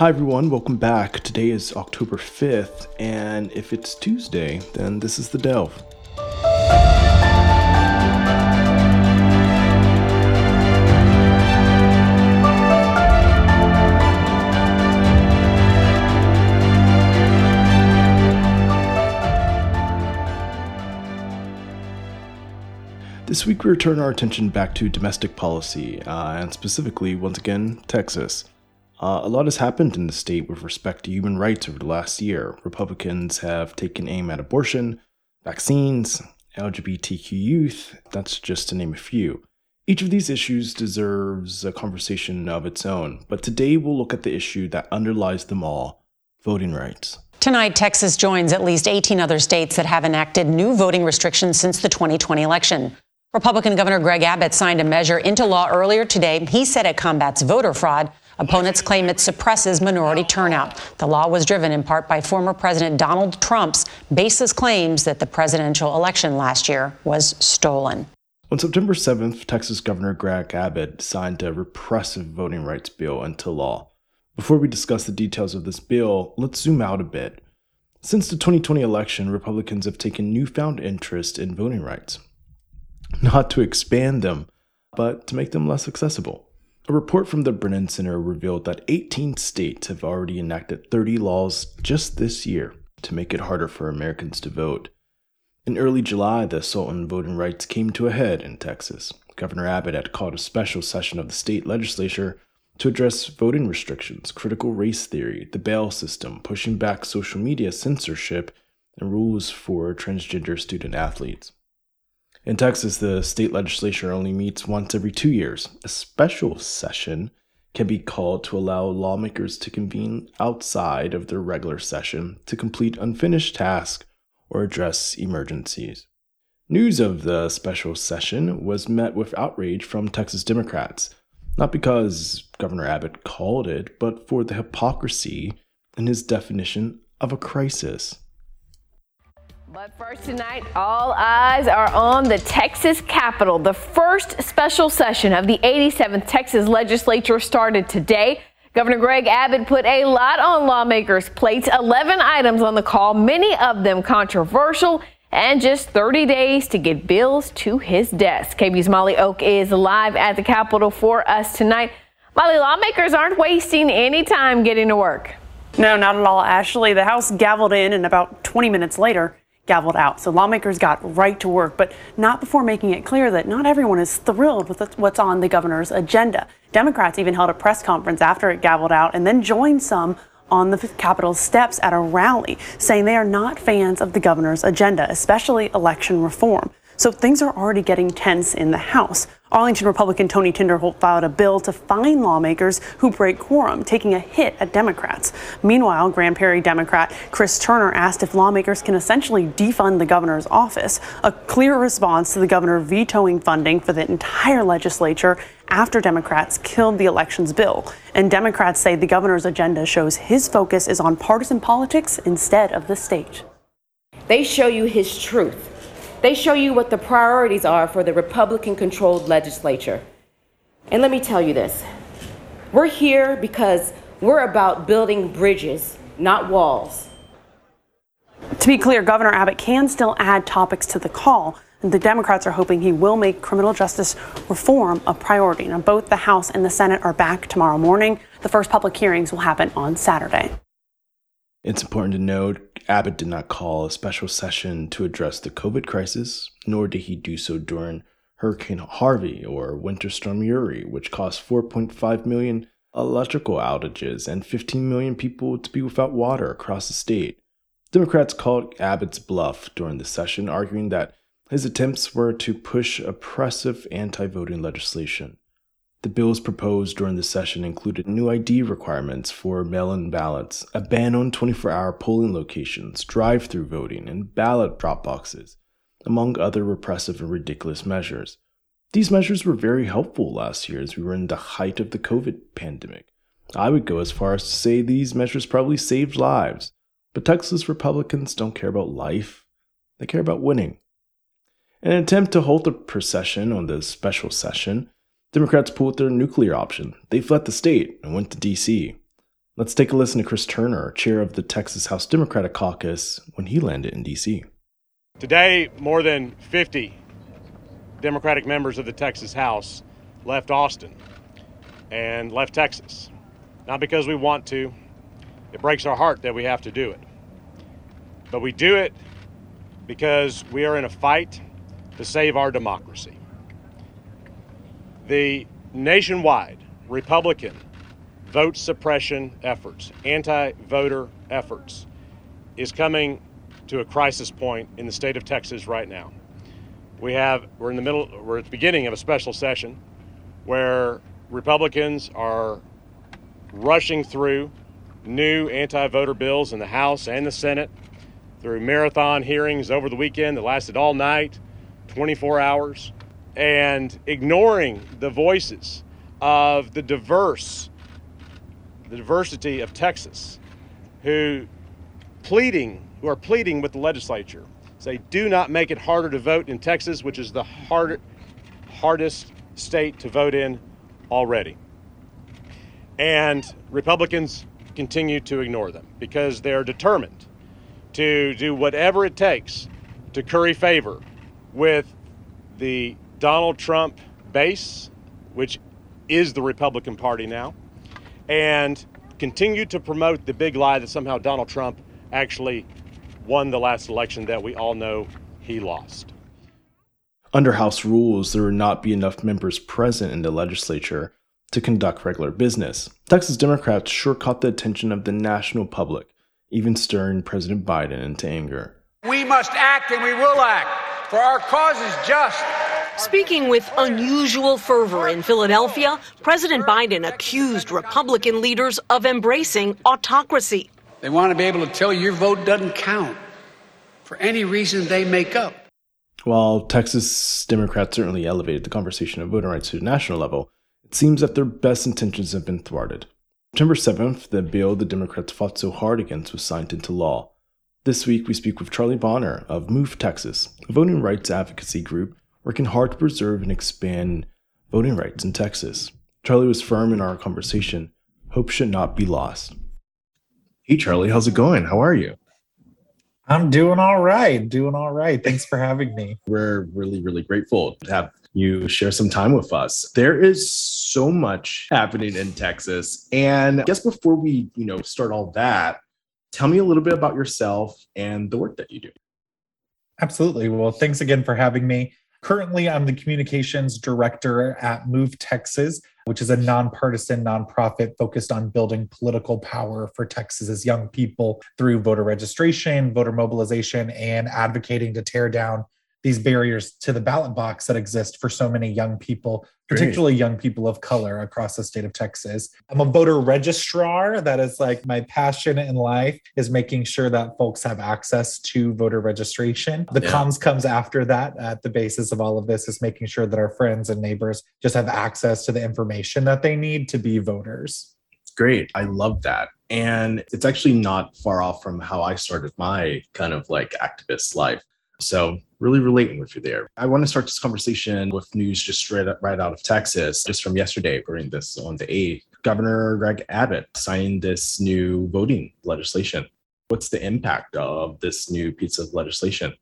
Hi, everyone. Welcome back. Today is October 5th, and if it's Tuesday, then this is The Delve. This week, we return our attention back to domestic policy, uh, and specifically, once again, Texas. Uh, a lot has happened in the state with respect to human rights over the last year. Republicans have taken aim at abortion, vaccines, LGBTQ youth, that's just to name a few. Each of these issues deserves a conversation of its own, but today we'll look at the issue that underlies them all voting rights. Tonight, Texas joins at least 18 other states that have enacted new voting restrictions since the 2020 election. Republican Governor Greg Abbott signed a measure into law earlier today. He said it combats voter fraud Opponents claim it suppresses minority turnout. The law was driven in part by former President Donald Trump's baseless claims that the presidential election last year was stolen. On September 7th, Texas Governor Greg Abbott signed a repressive voting rights bill into law. Before we discuss the details of this bill, let's zoom out a bit. Since the 2020 election, Republicans have taken newfound interest in voting rights. Not to expand them, but to make them less accessible. A report from the Brennan Center revealed that 18 states have already enacted 30 laws just this year to make it harder for Americans to vote. In early July, the assault on voting rights came to a head in Texas. Governor Abbott had called a special session of the state legislature to address voting restrictions, critical race theory, the bail system, pushing back social media censorship, and rules for transgender student athletes. In Texas, the state legislature only meets once every two years. A special session can be called to allow lawmakers to convene outside of their regular session to complete unfinished tasks or address emergencies. News of the special session was met with outrage from Texas Democrats, not because Governor Abbott called it, but for the hypocrisy in his definition of a crisis. But first tonight, all eyes are on the Texas Capitol. The first special session of the 87th Texas legislature started today. Governor Greg Abbott put a lot on lawmakers' plates, 11 items on the call, many of them controversial, and just 30 days to get bills to his desk. KB's Molly Oak is live at the Capitol for us tonight. Molly, lawmakers aren't wasting any time getting to work. No, not at all, Ashley. The House gavelled in, and about 20 minutes later, gavelled out. So lawmakers got right to work, but not before making it clear that not everyone is thrilled with what's on the governor's agenda. Democrats even held a press conference after it gavelled out and then joined some on the Capitol steps at a rally, saying they are not fans of the governor's agenda, especially election reform. So things are already getting tense in the House. Arlington Republican Tony Tinderholt filed a bill to fine lawmakers who break quorum, taking a hit at Democrats. Meanwhile, Grand Prairie Democrat Chris Turner asked if lawmakers can essentially defund the governor's office, a clear response to the governor vetoing funding for the entire legislature after Democrats killed the elections bill. And Democrats say the governor's agenda shows his focus is on partisan politics instead of the state. They show you his truth they show you what the priorities are for the Republican controlled legislature. And let me tell you this we're here because we're about building bridges, not walls. To be clear, Governor Abbott can still add topics to the call. The Democrats are hoping he will make criminal justice reform a priority. Now, both the House and the Senate are back tomorrow morning. The first public hearings will happen on Saturday. It's important to note Abbott did not call a special session to address the COVID crisis, nor did he do so during Hurricane Harvey or Winter Storm Uri, which caused 4.5 million electrical outages and 15 million people to be without water across the state. Democrats called Abbott's bluff during the session, arguing that his attempts were to push oppressive anti voting legislation. The bills proposed during the session included new ID requirements for mail in ballots, a ban on 24 hour polling locations, drive through voting, and ballot drop boxes, among other repressive and ridiculous measures. These measures were very helpful last year as we were in the height of the COVID pandemic. I would go as far as to say these measures probably saved lives. But Texas Republicans don't care about life, they care about winning. In an attempt to halt the procession on the special session, Democrats pulled their nuclear option. They fled the state and went to D.C. Let's take a listen to Chris Turner, chair of the Texas House Democratic Caucus, when he landed in D.C. Today, more than 50 Democratic members of the Texas House left Austin and left Texas. Not because we want to, it breaks our heart that we have to do it. But we do it because we are in a fight to save our democracy. The nationwide Republican vote suppression efforts, anti voter efforts, is coming to a crisis point in the state of Texas right now. We have, we're in the middle, we're at the beginning of a special session where Republicans are rushing through new anti voter bills in the House and the Senate through marathon hearings over the weekend that lasted all night, 24 hours, and ignoring the voices of the diverse, the diversity of Texas, who pleading, who are pleading with the legislature, say, do not make it harder to vote in Texas, which is the hard, hardest state to vote in already. And Republicans continue to ignore them because they're determined to do whatever it takes to curry favor with the Donald Trump base, which is the Republican Party now, and continue to promote the big lie that somehow Donald Trump actually won the last election that we all know he lost. Under House rules, there would not be enough members present in the legislature to conduct regular business. Texas Democrats sure caught the attention of the national public, even stirring President Biden into anger. We must act and we will act, for our cause is just. Speaking with unusual fervor in Philadelphia, President Biden accused Republican leaders of embracing autocracy. They want to be able to tell you your vote doesn't count for any reason they make up. While Texas Democrats certainly elevated the conversation of voting rights to a national level, it seems that their best intentions have been thwarted. September 7th, the bill the Democrats fought so hard against was signed into law. This week, we speak with Charlie Bonner of Move Texas, a voting rights advocacy group working hard to preserve and expand voting rights in Texas. Charlie was firm in our conversation. Hope should not be lost. Hey, Charlie, how's it going? How are you? I'm doing all right. Doing all right. Thanks for having me. We're really, really grateful to have you share some time with us. There is so much happening in Texas. And I guess before we, you know, start all that, tell me a little bit about yourself and the work that you do. Absolutely. Well, thanks again for having me. Currently, I'm the communications director at Move Texas, which is a nonpartisan nonprofit focused on building political power for Texas's young people through voter registration, voter mobilization, and advocating to tear down these barriers to the ballot box that exist for so many young people, particularly Great. young people of color across the state of Texas. I'm a voter registrar. That is like my passion in life is making sure that folks have access to voter registration. The yeah. comms comes after that. At the basis of all of this is making sure that our friends and neighbors just have access to the information that they need to be voters. Great. I love that. And it's actually not far off from how I started my kind of like activist life. So really relating with you there. I want to start this conversation with news just straight up, right out of Texas, just from yesterday, according this on the 8th. Governor Greg Abbott signed this new voting legislation. What's the impact of this new piece of legislation?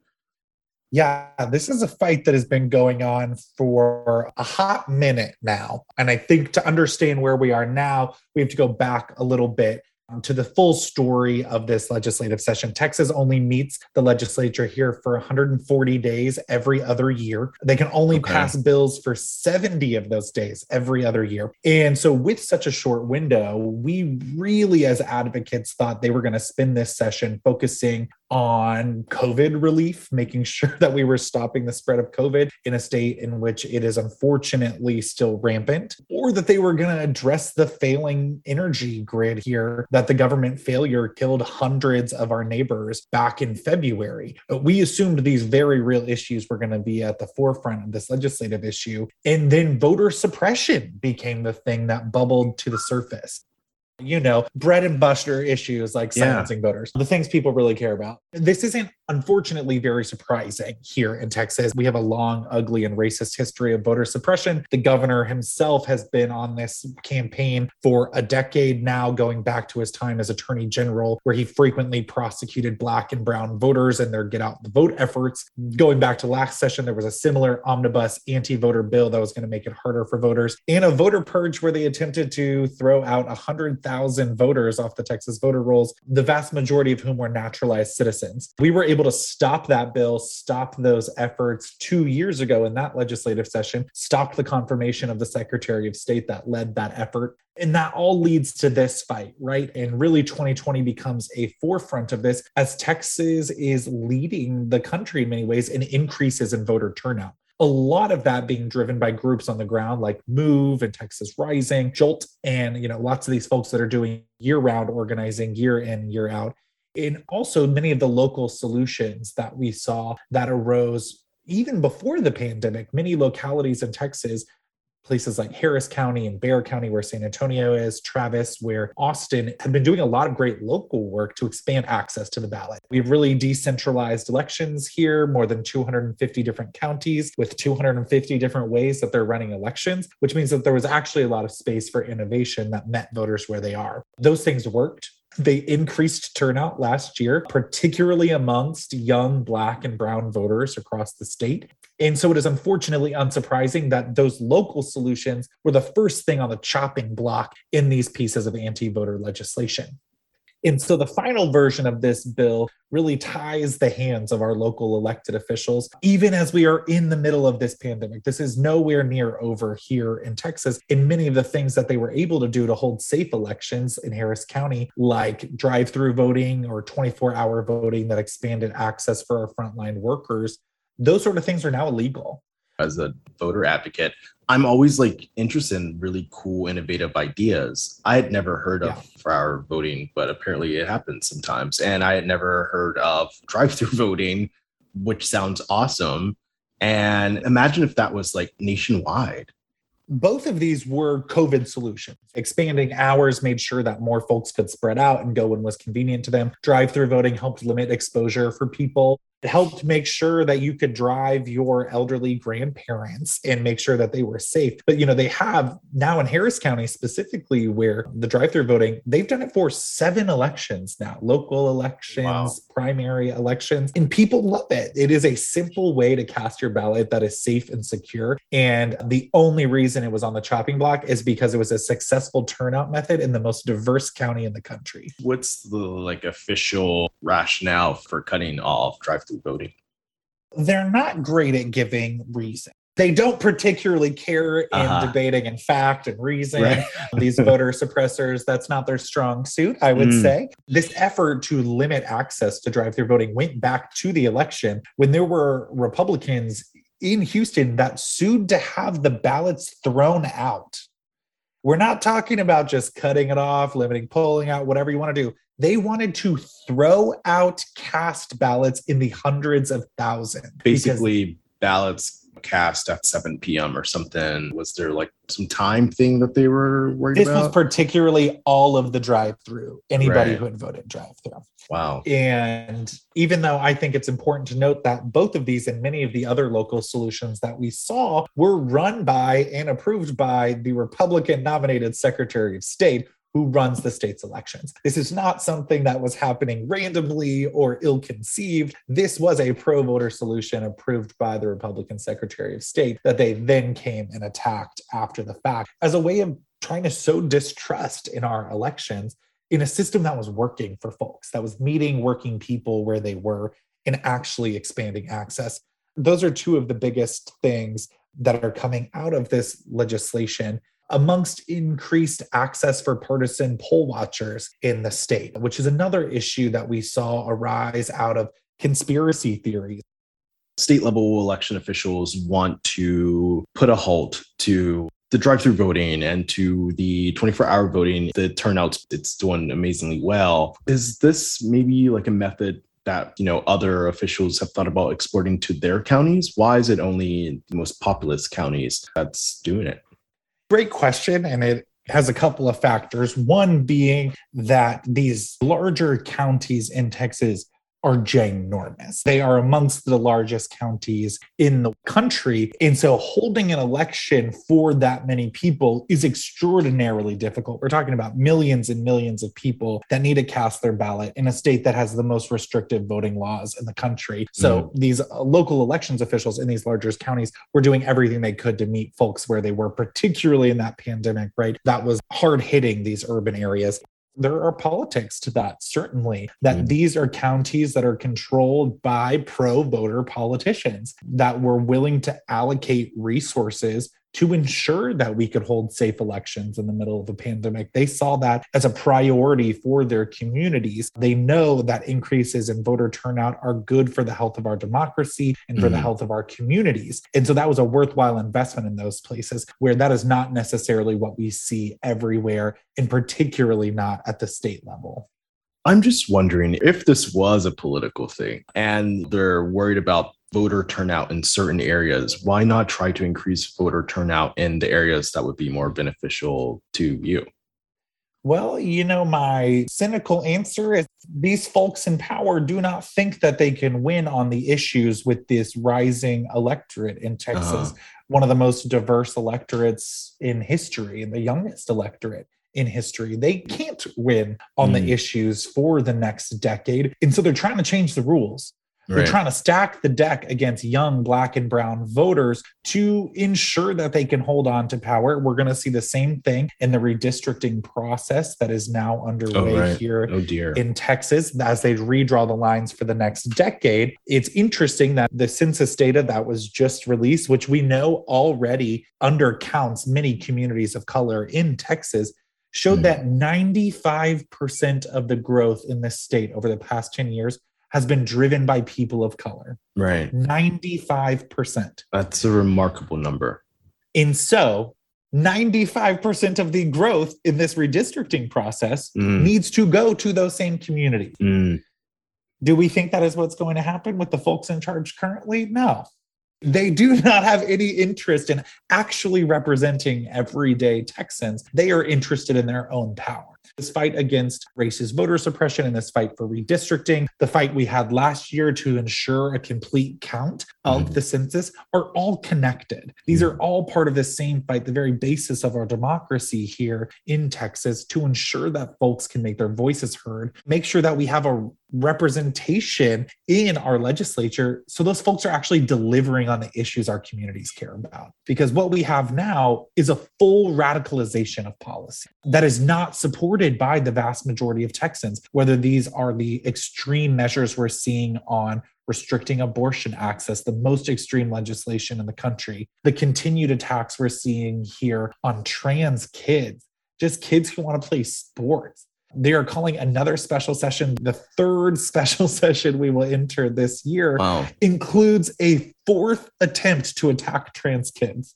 Yeah, this is a fight that has been going on for a hot minute now. And I think to understand where we are now, we have to go back a little bit Um, to the full story of this legislative session. Texas only meets the legislature here for 140 days every other year. They can only okay. pass bills for 70 of those days every other year. And so, with such a short window, we really, as advocates, thought they were going to spend this session focusing on COVID relief, making sure that we were stopping the spread of COVID in a state in which it is unfortunately still rampant, or that they were going to address the failing energy grid here, that the government failure killed hundreds of our neighbors back in February. We assumed these very real issues were going to be at the forefront of this legislative issue. And then voter suppression became the thing that bubbled to the surface you know, bread and butter issues like silencing yeah. voters, the things people really care about. This isn't unfortunately very surprising here in Texas. We have a long, ugly, and racist history of voter suppression. The governor himself has been on this campaign for a decade now, going back to his time as attorney general, where he frequently prosecuted black and brown voters and their get out the vote efforts. Going back to last session, there was a similar omnibus anti voter bill that was going to make it harder for voters, and a voter purge where they attempted to throw out 100,000 voters off the Texas voter rolls, the vast majority of whom were naturalized citizens. We were able to stop that bill, stop those efforts two years ago in that legislative session, stop the confirmation of the Secretary of State that led that effort. And that all leads to this fight, right? And really, 2020 becomes a forefront of this as Texas is leading the country in many ways in increases in voter turnout a lot of that being driven by groups on the ground like move and texas rising jolt and you know lots of these folks that are doing year round organizing year in year out and also many of the local solutions that we saw that arose even before the pandemic many localities in texas places like Harris County and Bexar County, where San Antonio is, Travis, where Austin have been doing a lot of great local work to expand access to the ballot. We've really decentralized elections here, more than 250 different counties with 250 different ways that they're running elections, which means that there was actually a lot of space for innovation that met voters where they are. Those things worked. They increased turnout last year, particularly amongst young Black and Brown voters across the state. And so it is unfortunately unsurprising that those local solutions were the first thing on the chopping block in these pieces of anti voter legislation. And so the final version of this bill really ties the hands of our local elected officials, even as we are in the middle of this pandemic. This is nowhere near over here in Texas. In many of the things that they were able to do to hold safe elections in Harris County, like drive through voting or 24 hour voting that expanded access for our frontline workers, those sort of things are now illegal. As a voter advocate, I'm always like interested in really cool, innovative ideas. I had never heard of yeah. for our voting, but apparently it happens sometimes. And I had never heard of drive through voting, which sounds awesome. And imagine if that was like nationwide both of these were COVID solutions. Expanding hours made sure that more folks could spread out and go when was convenient to them. Drive through voting helped limit exposure for people helped make sure that you could drive your elderly grandparents and make sure that they were safe. But you know, they have now in Harris County specifically where the drive-through voting, they've done it for seven elections now, local elections, wow. primary elections, and people love it. It is a simple way to cast your ballot that is safe and secure. And the only reason it was on the chopping block is because it was a successful turnout method in the most diverse county in the country. What's the like official rationale for cutting off drive through voting? They're not great at giving reason. They don't particularly care in uh-huh. debating and fact and reason. Right. These voter suppressors, that's not their strong suit, I would mm. say. This effort to limit access to drive through voting went back to the election when there were Republicans in Houston that sued to have the ballots thrown out. We're not talking about just cutting it off, limiting polling out, whatever you want to do. They wanted to throw out cast ballots in the hundreds of thousands. Basically, ballots cast at 7 p.m. or something. Was there like some time thing that they were worried this about? was particularly all of the drive through, anybody right. who had voted drive through. Wow. And even though I think it's important to note that both of these and many of the other local solutions that we saw were run by and approved by the Republican nominated Secretary of State, who runs the state's elections. This is not something that was happening randomly or ill conceived. This was a pro voter solution approved by the Republican Secretary of State that they then came and attacked after the fact as a way of trying to sow distrust in our elections in a system that was working for folks, that was meeting working people where they were and actually expanding access. Those are two of the biggest things that are coming out of this legislation amongst increased access for partisan poll watchers in the state, which is another issue that we saw arise out of conspiracy theories. State level election officials want to put a halt to the drive-through voting and to the 24-hour voting. The turnout it's doing amazingly well. Is this maybe like a method that you know other officials have thought about exporting to their counties? Why is it only the most populous counties that's doing it Great question. And it has a couple of factors. One being that these larger counties in Texas are ginormous. They are amongst the largest counties in the country. And so holding an election for that many people is extraordinarily difficult. We're talking about millions and millions of people that need to cast their ballot in a state that has the most restrictive voting laws in the country. So mm. these uh, local elections officials in these larger counties were doing everything they could to meet folks where they were, particularly in that pandemic, right? That was hard hitting these urban areas there are politics to that, certainly, that mm. these are counties that are controlled by pro voter politicians that were willing to allocate resources to ensure that we could hold safe elections in the middle of a pandemic. They saw that as a priority for their communities. They know that increases in voter turnout are good for the health of our democracy and for mm-hmm. the health of our communities. And so that was a worthwhile investment in those places where that is not necessarily what we see everywhere, and particularly not at the state level. I'm just wondering if this was a political thing and they're worried about voter turnout in certain areas, why not try to increase voter turnout in the areas that would be more beneficial to you? Well, you know, my cynical answer is these folks in power do not think that they can win on the issues with this rising electorate in Texas, uh-huh. one of the most diverse electorates in history and the youngest electorate in history. They can't win on mm. the issues for the next decade. And so they're trying to change the rules. They're trying to stack the deck against young black and brown voters to ensure that they can hold on to power. We're going to see the same thing in the redistricting process that is now underway oh, right. here oh, dear. in Texas as they redraw the lines for the next decade. It's interesting that the census data that was just released, which we know already undercounts many communities of color in Texas, showed mm. that 95% of the growth in this state over the past 10 years has been driven by people of color. Right. 95%. That's a remarkable number. And so 95% of the growth in this redistricting process mm. needs to go to those same communities. Mm. Do we think that is what's going to happen with the folks in charge currently? No. They do not have any interest in actually representing everyday Texans. They are interested in their own power. This fight against racist voter suppression and this fight for redistricting, the fight we had last year to ensure a complete count of mm-hmm. the census are all connected. These are all part of the same fight, the very basis of our democracy here in Texas to ensure that folks can make their voices heard, make sure that we have a representation in our legislature so those folks are actually delivering on the issues our communities care about. Because what we have now is a full radicalization of policy that is not supported by the vast majority of Texans, whether these are the extreme measures we're seeing on restricting abortion access, the most extreme legislation in the country, the continued attacks we're seeing here on trans kids, just kids who want to play sports they are calling another special session. The third special session we will enter this year wow. includes a fourth attempt to attack trans kids.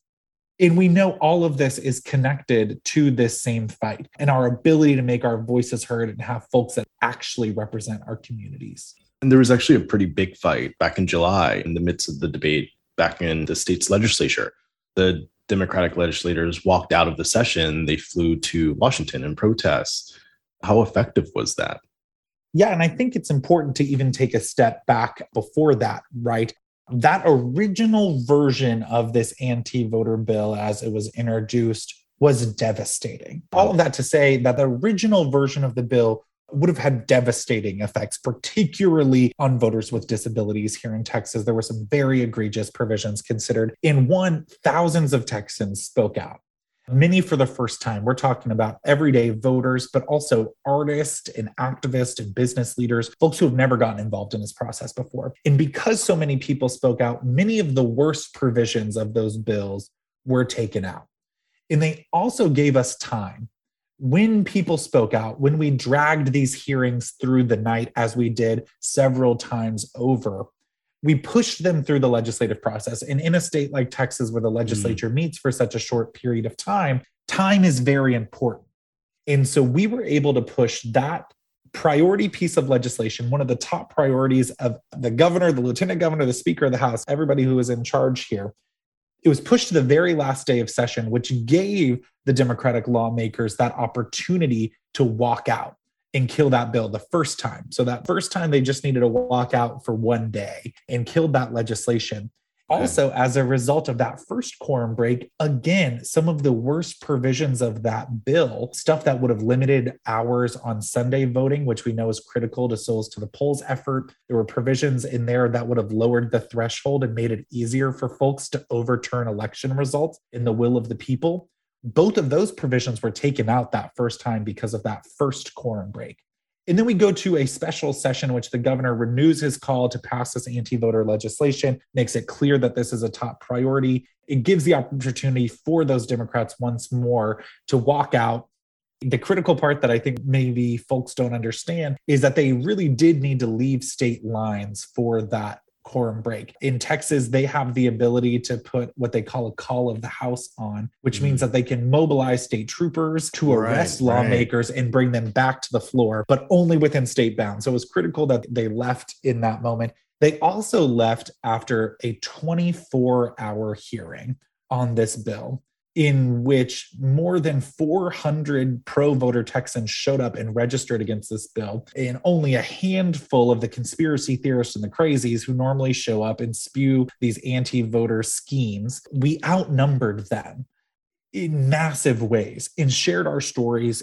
And we know all of this is connected to this same fight and our ability to make our voices heard and have folks that actually represent our communities. And there was actually a pretty big fight back in July in the midst of the debate back in the state's legislature. The Democratic legislators walked out of the session. They flew to Washington in protest how effective was that? Yeah, and I think it's important to even take a step back before that, right? That original version of this anti voter bill as it was introduced was devastating. All of that to say that the original version of the bill would have had devastating effects, particularly on voters with disabilities here in Texas. There were some very egregious provisions considered. In one, thousands of Texans spoke out many for the first time. We're talking about everyday voters, but also artists and activists and business leaders, folks who have never gotten involved in this process before. And because so many people spoke out, many of the worst provisions of those bills were taken out. And they also gave us time. When people spoke out, when we dragged these hearings through the night, as we did several times over, we pushed them through the legislative process. And in a state like Texas, where the mm. legislature mm. meets for such a short period of time, time is very important. And so we were able to push that priority piece of legislation, one of the top priorities of the governor, the lieutenant governor, the speaker of the House, everybody who was in charge here. It was pushed to the very last day of session, which gave the Democratic lawmakers that opportunity to walk out and kill that bill the first time. So that first time they just needed to walk out for one day and killed that legislation. Also, as a result of that first quorum break, again, some of the worst provisions of that bill, stuff that would have limited hours on Sunday voting, which we know is critical to Souls to the Polls effort. There were provisions in there that would have lowered the threshold and made it easier for folks to overturn election results in the will of the people. Both of those provisions were taken out that first time because of that first quorum break. And then we go to a special session in which the governor renews his call to pass this anti voter legislation, makes it clear that this is a top priority. It gives the opportunity for those Democrats once more to walk out. The critical part that I think maybe folks don't understand is that they really did need to leave state lines for that quorum break. In Texas, they have the ability to put what they call a call of the House on, which mm. means that they can mobilize state troopers to arrest right, lawmakers right. and bring them back to the floor, but only within state bounds. So it was critical that they left in that moment. They also left after a 24 hour hearing on this bill in which more than 400 pro voter Texans showed up and registered against this bill, and only a handful of the conspiracy theorists and the crazies who normally show up and spew these anti voter schemes, we outnumbered them in massive ways and shared our stories.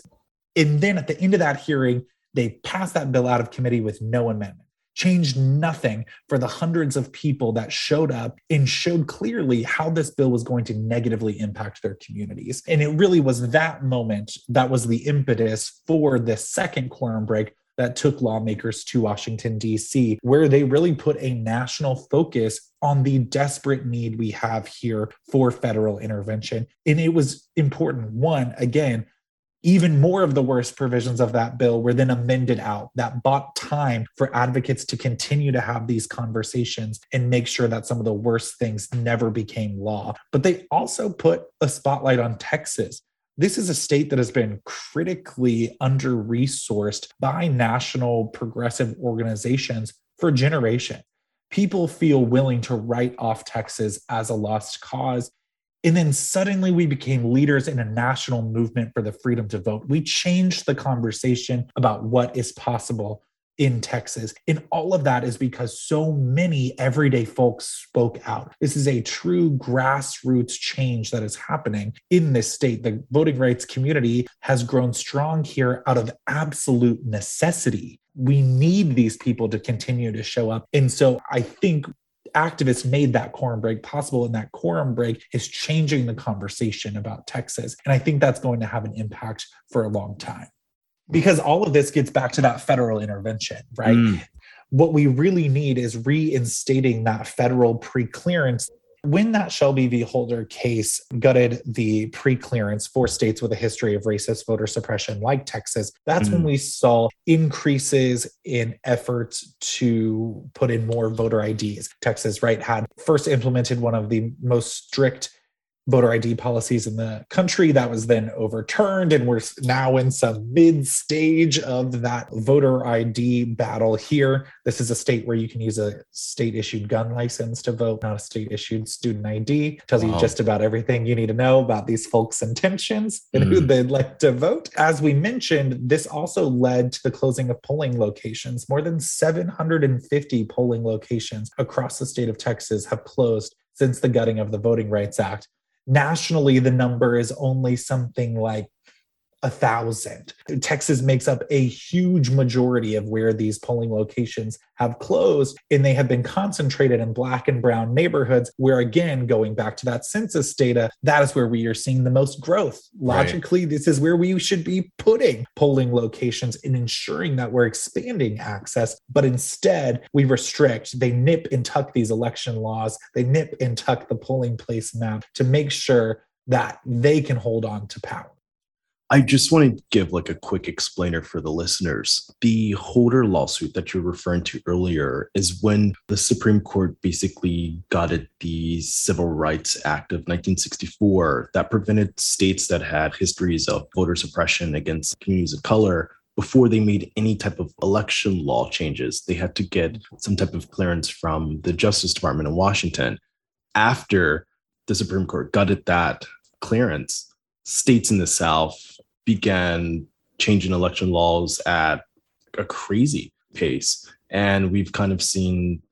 And then at the end of that hearing, they passed that bill out of committee with no amendment changed nothing for the hundreds of people that showed up and showed clearly how this bill was going to negatively impact their communities. And it really was that moment that was the impetus for the second quorum break that took lawmakers to Washington, D.C., where they really put a national focus on the desperate need we have here for federal intervention. And it was important, one, again, even more of the worst provisions of that bill were then amended out that bought time for advocates to continue to have these conversations and make sure that some of the worst things never became law. But they also put a spotlight on Texas. This is a state that has been critically under resourced by national progressive organizations for generations. People feel willing to write off Texas as a lost cause and then suddenly we became leaders in a national movement for the freedom to vote. We changed the conversation about what is possible in Texas. And all of that is because so many everyday folks spoke out. This is a true grassroots change that is happening in this state. The voting rights community has grown strong here out of absolute necessity. We need these people to continue to show up. And so I think activists made that quorum break possible and that quorum break is changing the conversation about texas. And i think that's going to have an impact for a long time. Because all of this gets back to that federal intervention right? Mm. what we really need is reinstating that federal pre-clearance when that Shelby v. Holder case gutted the pre clearance for states with a history of racist voter suppression like Texas, that's mm when we saw increases in efforts to put in more voter IDs. Texas, right, had first implemented one of the most strict voter ID policies in the country. That was then overturned, and we're now in some mid stage of that voter ID battle here. This is a state where you can use a state issued gun license to vote, not a state issued student ID. Tells wow. you just about everything you need to know about these folks' intentions and mm. who they'd like to vote. As we mentioned, this also led to the closing of polling locations. More than 750 polling locations across the state of Texas have closed since the gutting of the Voting Rights Act nationally the number is only something like a thousand. Texas makes up a huge majority of where these polling locations have closed, and they have been concentrated in black and brown neighborhoods, where again, going back to that census data, that is where we are seeing the most growth. Logically, right. this is where we should be putting polling locations and ensuring that we're expanding access. But instead, we restrict, they nip and tuck these election laws, they nip and tuck the polling place map to make sure that they can hold on to power. I just want to give like a quick explainer for the listeners. The Holder lawsuit that you're referring to earlier is when the Supreme Court basically gutted the Civil Rights Act of 1964 that prevented states that had histories of voter suppression against communities of color before they made any type of election law changes. They had to get some type of clearance from the Justice Department in Washington. After the Supreme Court gutted that clearance, states in the South began changing election laws at a crazy pace. And we've kind of seen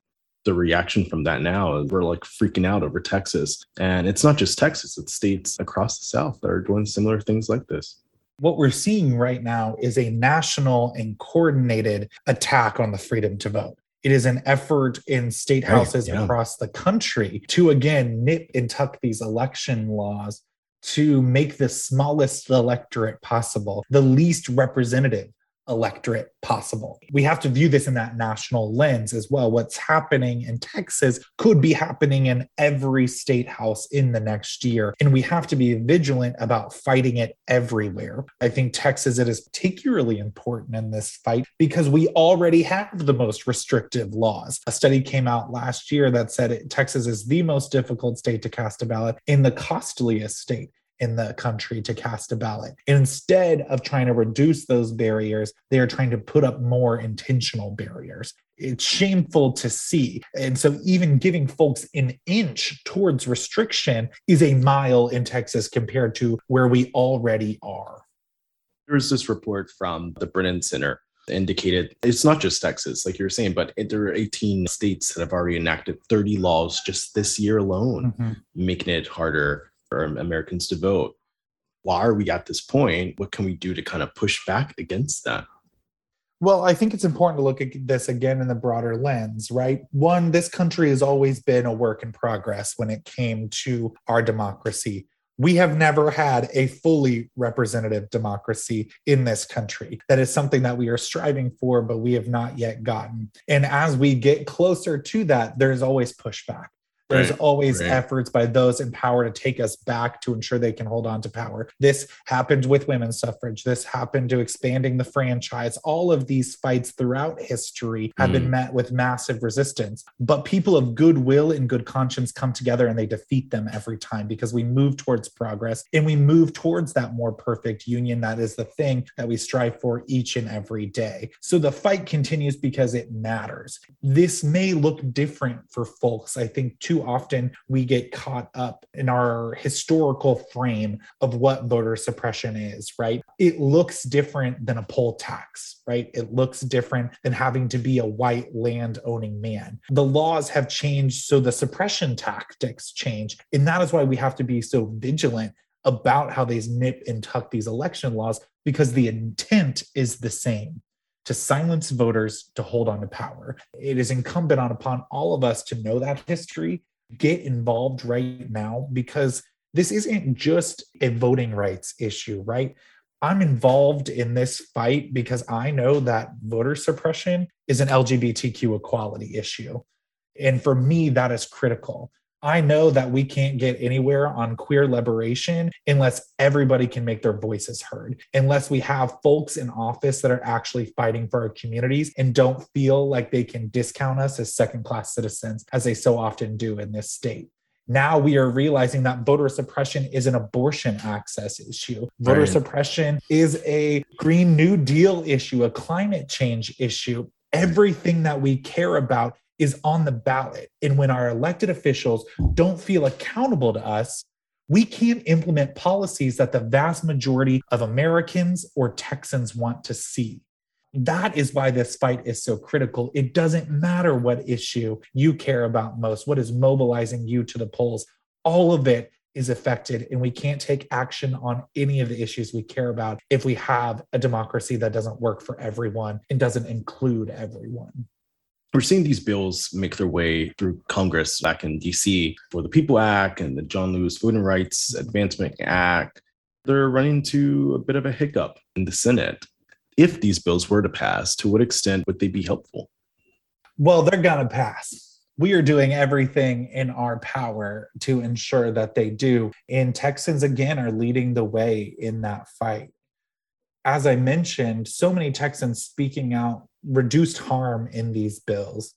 the reaction from that now. We're like freaking out over Texas. And it's not just Texas, it's states across the South that are doing similar things like this. What we're seeing right now is a national and coordinated attack on the freedom to vote. It is an effort in state houses right, yeah. across the country to again nip and tuck these election laws to make the smallest electorate possible, the least representative electorate possible. We have to view this in that national lens as well. What's happening in Texas could be happening in every state house in the next year. And we have to be vigilant about fighting it everywhere. I think Texas it is particularly important in this fight because we already have the most restrictive laws. A study came out last year that said Texas is the most difficult state to cast a ballot in the costliest state in the country to cast a ballot. instead of trying to reduce those barriers, they are trying to put up more intentional barriers. It's shameful to see. And so, even giving folks an inch towards restriction is a mile in Texas compared to where we already are. There's this report from the Brennan Center indicated it's not just Texas, like you're saying, but there are 18 states that have already enacted 30 laws just this year alone, mm-hmm. making it harder for Americans to vote. Why are we at this point? What can we do to kind of push back against that? Well, I think it's important to look at this again in the broader lens, right? One, this country has always been a work in progress when it came to our democracy. We have never had a fully representative democracy in this country. That is something that we are striving for, but we have not yet gotten. And as we get closer to that, there's always pushback. There's right, always right. efforts by those in power to take us back to ensure they can hold on to power. This happened with women's suffrage. This happened to expanding the franchise. All of these fights throughout history have mm. been met with massive resistance. But people of goodwill and good conscience come together and they defeat them every time because we move towards progress and we move towards that more perfect union. That is the thing that we strive for each and every day. So the fight continues because it matters. This may look different for folks. I think too too often we get caught up in our historical frame of what voter suppression is, right? It looks different than a poll tax, right? It looks different than having to be a white land owning man. The laws have changed, so the suppression tactics change. And that is why we have to be so vigilant about how they nip and tuck these election laws because the intent is the same to silence voters to hold on to power. It is incumbent on upon all of us to know that history, get involved right now because this isn't just a voting rights issue, right? I'm involved in this fight because I know that voter suppression is an LGBTQ equality issue. And for me, that is critical. I know that we can't get anywhere on queer liberation unless everybody can make their voices heard, unless we have folks in office that are actually fighting for our communities and don't feel like they can discount us as second class citizens, as they so often do in this state. Now we are realizing that voter suppression is an abortion access issue. Voter right. suppression is a Green New Deal issue, a climate change issue. Everything that we care about is on the ballot. And when our elected officials don't feel accountable to us, we can't implement policies that the vast majority of Americans or Texans want to see. That is why this fight is so critical. It doesn't matter what issue you care about most, what is mobilizing you to the polls. All of it is affected, and we can't take action on any of the issues we care about if we have a democracy that doesn't work for everyone and doesn't include everyone we're seeing these bills make their way through Congress back in DC for the People Act and the John Lewis Voting Rights Advancement Act. They're running into a bit of a hiccup in the Senate. If these bills were to pass, to what extent would they be helpful? Well, they're going to pass. We are doing everything in our power to ensure that they do. And Texans, again, are leading the way in that fight. As I mentioned, so many Texans speaking out reduced harm in these bills,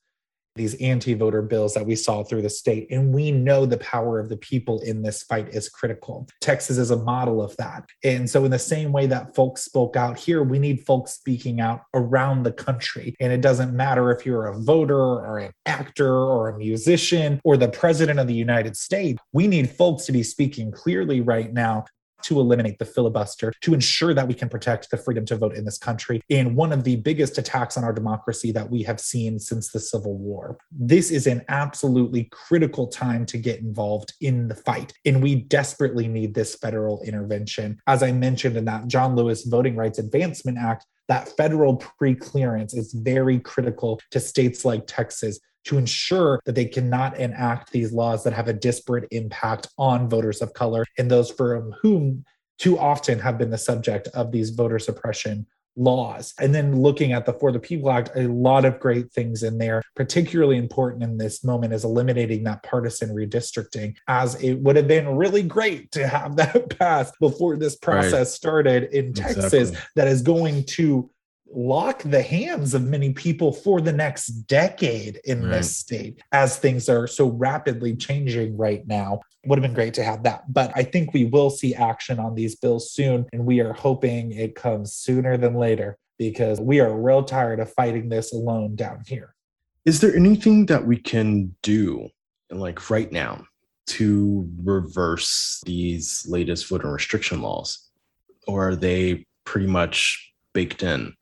these anti voter bills that we saw through the state. And we know the power of the people in this fight is critical. Texas is a model of that. And so, in the same way that folks spoke out here, we need folks speaking out around the country. And it doesn't matter if you're a voter or an actor or a musician or the president of the United States, we need folks to be speaking clearly right now to eliminate the filibuster to ensure that we can protect the freedom to vote in this country in one of the biggest attacks on our democracy that we have seen since the Civil War. This is an absolutely critical time to get involved in the fight, and we desperately need this federal intervention. As I mentioned in that John Lewis Voting Rights Advancement Act, that federal pre clearance is very critical to states like Texas to ensure that they cannot enact these laws that have a disparate impact on voters of color and those for whom too often have been the subject of these voter suppression laws. And then looking at the For the People Act, a lot of great things in there. Particularly important in this moment is eliminating that partisan redistricting, as it would have been really great to have that passed before this process right. started in Texas, that is going to lock the hands of many people for the next decade in right. this state as things are so rapidly changing right now. Would have been great to have that. But I think we will see action on these bills soon. And we are hoping it comes sooner than later because we are real tired of fighting this alone down here. Is there anything that we can do, like right now, to reverse these latest voter restriction laws? Or are they pretty much baked in?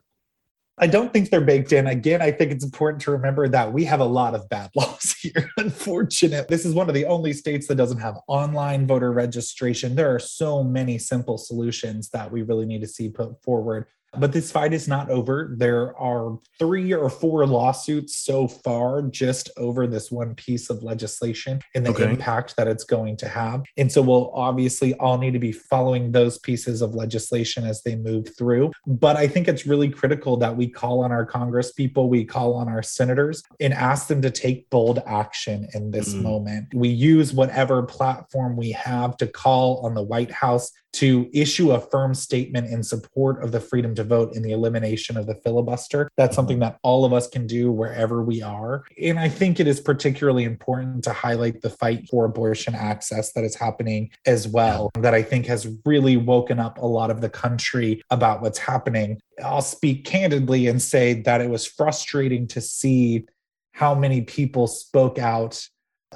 I don't think they're baked in. Again, I think it's important to remember that we have a lot of bad laws here. Unfortunately, this is one of the only states that doesn't have online voter registration. There are so many simple solutions that we really need to see put forward but this fight is not over. There are three or four lawsuits so far just over this one piece of legislation and the okay. impact that it's going to have. And so we'll obviously all need to be following those pieces of legislation as they move through. But I think it's really critical that we call on our Congress people, we call on our senators and ask them to take bold action in this mm. moment. We use whatever platform we have to call on the White House to issue a firm statement in support of the freedom to vote in the elimination of the filibuster. That's something that all of us can do wherever we are. And I think it is particularly important to highlight the fight for abortion access that is happening as well, that I think has really woken up a lot of the country about what's happening. I'll speak candidly and say that it was frustrating to see how many people spoke out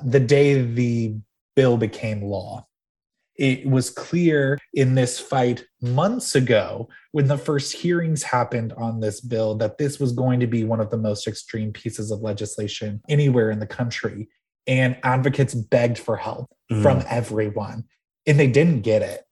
the day the bill became law it was clear in this fight months ago when the first hearings happened on this bill that this was going to be one of the most extreme pieces of legislation anywhere in the country. And advocates begged for help mm. from everyone, and they didn't get it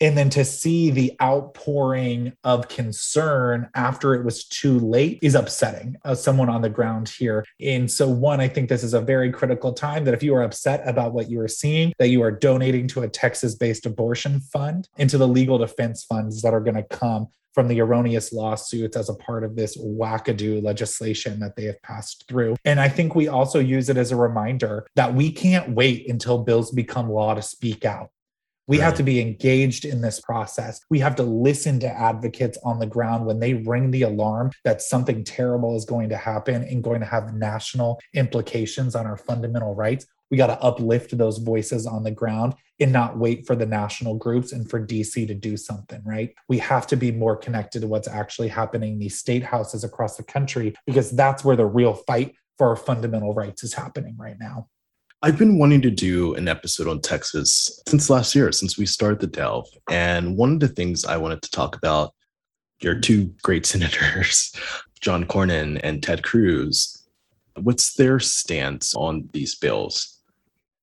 and then to see the outpouring of concern after it was too late is upsetting as someone on the ground here and so one i think this is a very critical time that if you are upset about what you are seeing that you are donating to a texas based abortion fund and to the legal defense funds that are going to come from the erroneous lawsuits as a part of this wackadoo legislation that they have passed through. And I think we also use it as a reminder that we can't wait until bills become law to speak out. We right. have to be engaged in this process. We have to listen to advocates on the ground when they ring the alarm that something terrible is going to happen and going to have national implications on our fundamental rights. We got to uplift those voices on the ground and not wait for the national groups and for DC to do something, right? We have to be more connected to what's actually happening in these state houses across the country because that's where the real fight for our fundamental rights is happening right now. I've been wanting to do an episode on Texas since last year, since we started the Delve. And one of the things I wanted to talk about your two great senators, John Cornyn and Ted Cruz. What's their stance on these bills?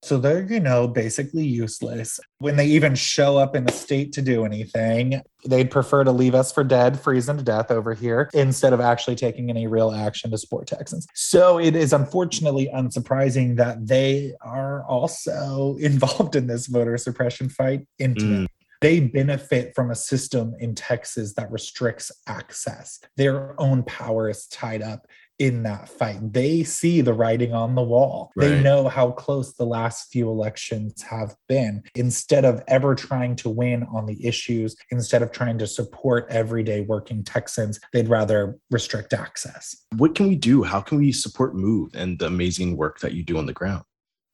So they're, you know, basically useless. When they even show up in the state to do anything, they'd prefer to leave us for dead, freezing to death over here, instead of actually taking any real action to support Texans. So it is unfortunately unsurprising that they are also involved in this voter suppression fight intimately. Mm they benefit from a system in Texas that restricts access. Their own power is tied up in that fight. They see the writing on the wall. Right. They know how close the last few elections have been. Instead of ever trying to win on the issues, instead of trying to support everyday working Texans, they'd rather restrict access. What can we do? How can we support Move and the amazing work that you do on the ground?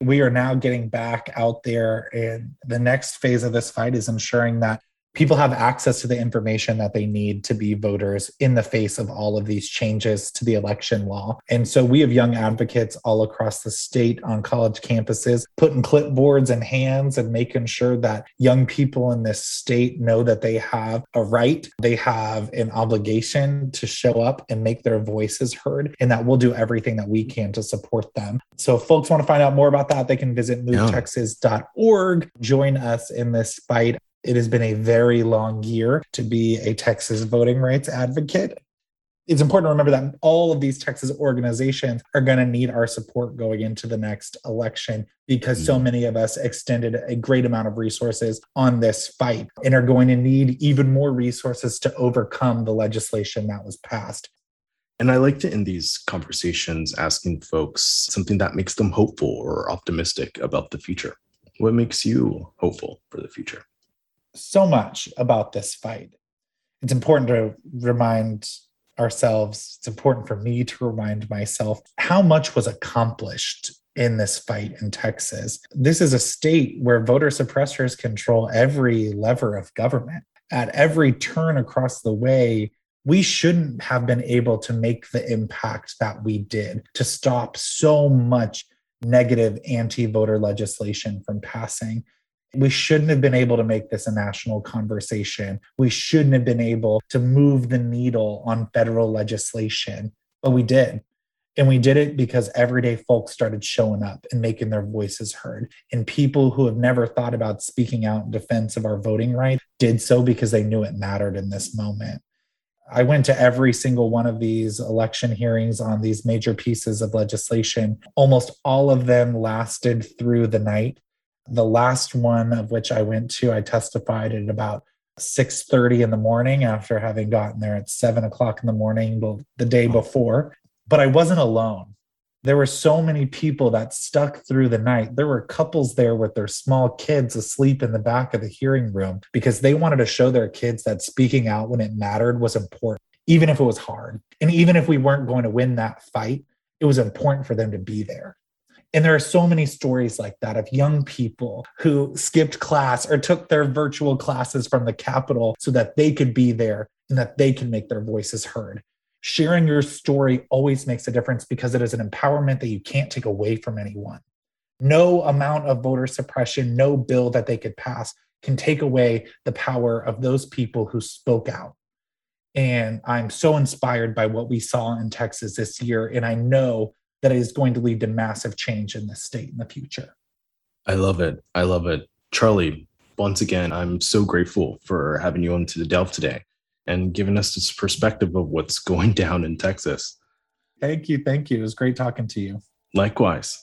We are now getting back out there, and the next phase of this fight is ensuring that people have access to the information that they need to be voters in the face of all of these changes to the election law. And so we have young advocates all across the state on college campuses putting clipboards in hands and making sure that young people in this state know that they have a right, they have an obligation to show up and make their voices heard, and that we'll do everything that we can to support them. So if folks want to find out more about that, they can visit movetexas.org. Join us in this fight. It has been a very long year to be a Texas voting rights advocate. It's important to remember that all of these Texas organizations are going to need our support going into the next election because so mm. many of us extended a great amount of resources on this fight and are going to need even more resources to overcome the legislation that was passed. And I like to end these conversations asking folks something that makes them hopeful or optimistic about the future. What makes you hopeful for the future? So much about this fight. It's important to remind ourselves, it's important for me to remind myself how much was accomplished in this fight in Texas. This is a state where voter suppressors control every lever of government. At every turn across the way, we shouldn't have been able to make the impact that we did to stop so much negative anti voter legislation from passing. We shouldn't have been able to make this a national conversation. We shouldn't have been able to move the needle on federal legislation, but we did. And we did it because everyday folks started showing up and making their voices heard. And people who have never thought about speaking out in defense of our voting rights did so because they knew it mattered in this moment. I went to every single one of these election hearings on these major pieces of legislation. Almost all of them lasted through the night. The last one of which I went to, I testified at about 6.30 in the morning after having gotten there at 7 o'clock in the morning the day before. But I wasn't alone. There were so many people that stuck through the night. There were couples there with their small kids asleep in the back of the hearing room because they wanted to show their kids that speaking out when it mattered was important, even if it was hard. And even if we weren't going to win that fight, it was important for them to be there. And there are so many stories like that of young people who skipped class or took their virtual classes from the Capitol so that they could be there and that they can make their voices heard. Sharing your story always makes a difference because it is an empowerment that you can't take away from anyone. No amount of voter suppression, no bill that they could pass can take away the power of those people who spoke out. And I'm so inspired by what we saw in Texas this year. And I know that is going to lead to massive change in the state in the future. I love it. I love it. Charlie, once again, I'm so grateful for having you on to the Delve today and giving us this perspective of what's going down in Texas. Thank you. Thank you. It was great talking to you. Likewise.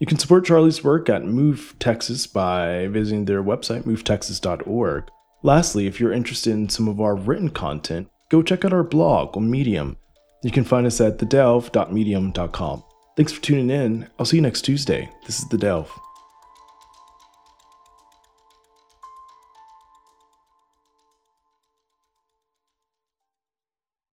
You can support Charlie's work at Move Texas by visiting their website, movetexas.org. Lastly, if you're interested in some of our written content, go check out our blog on Medium you can find us at thedelve.medium.com. Thanks for tuning in. I'll see you next Tuesday. This is The Delve.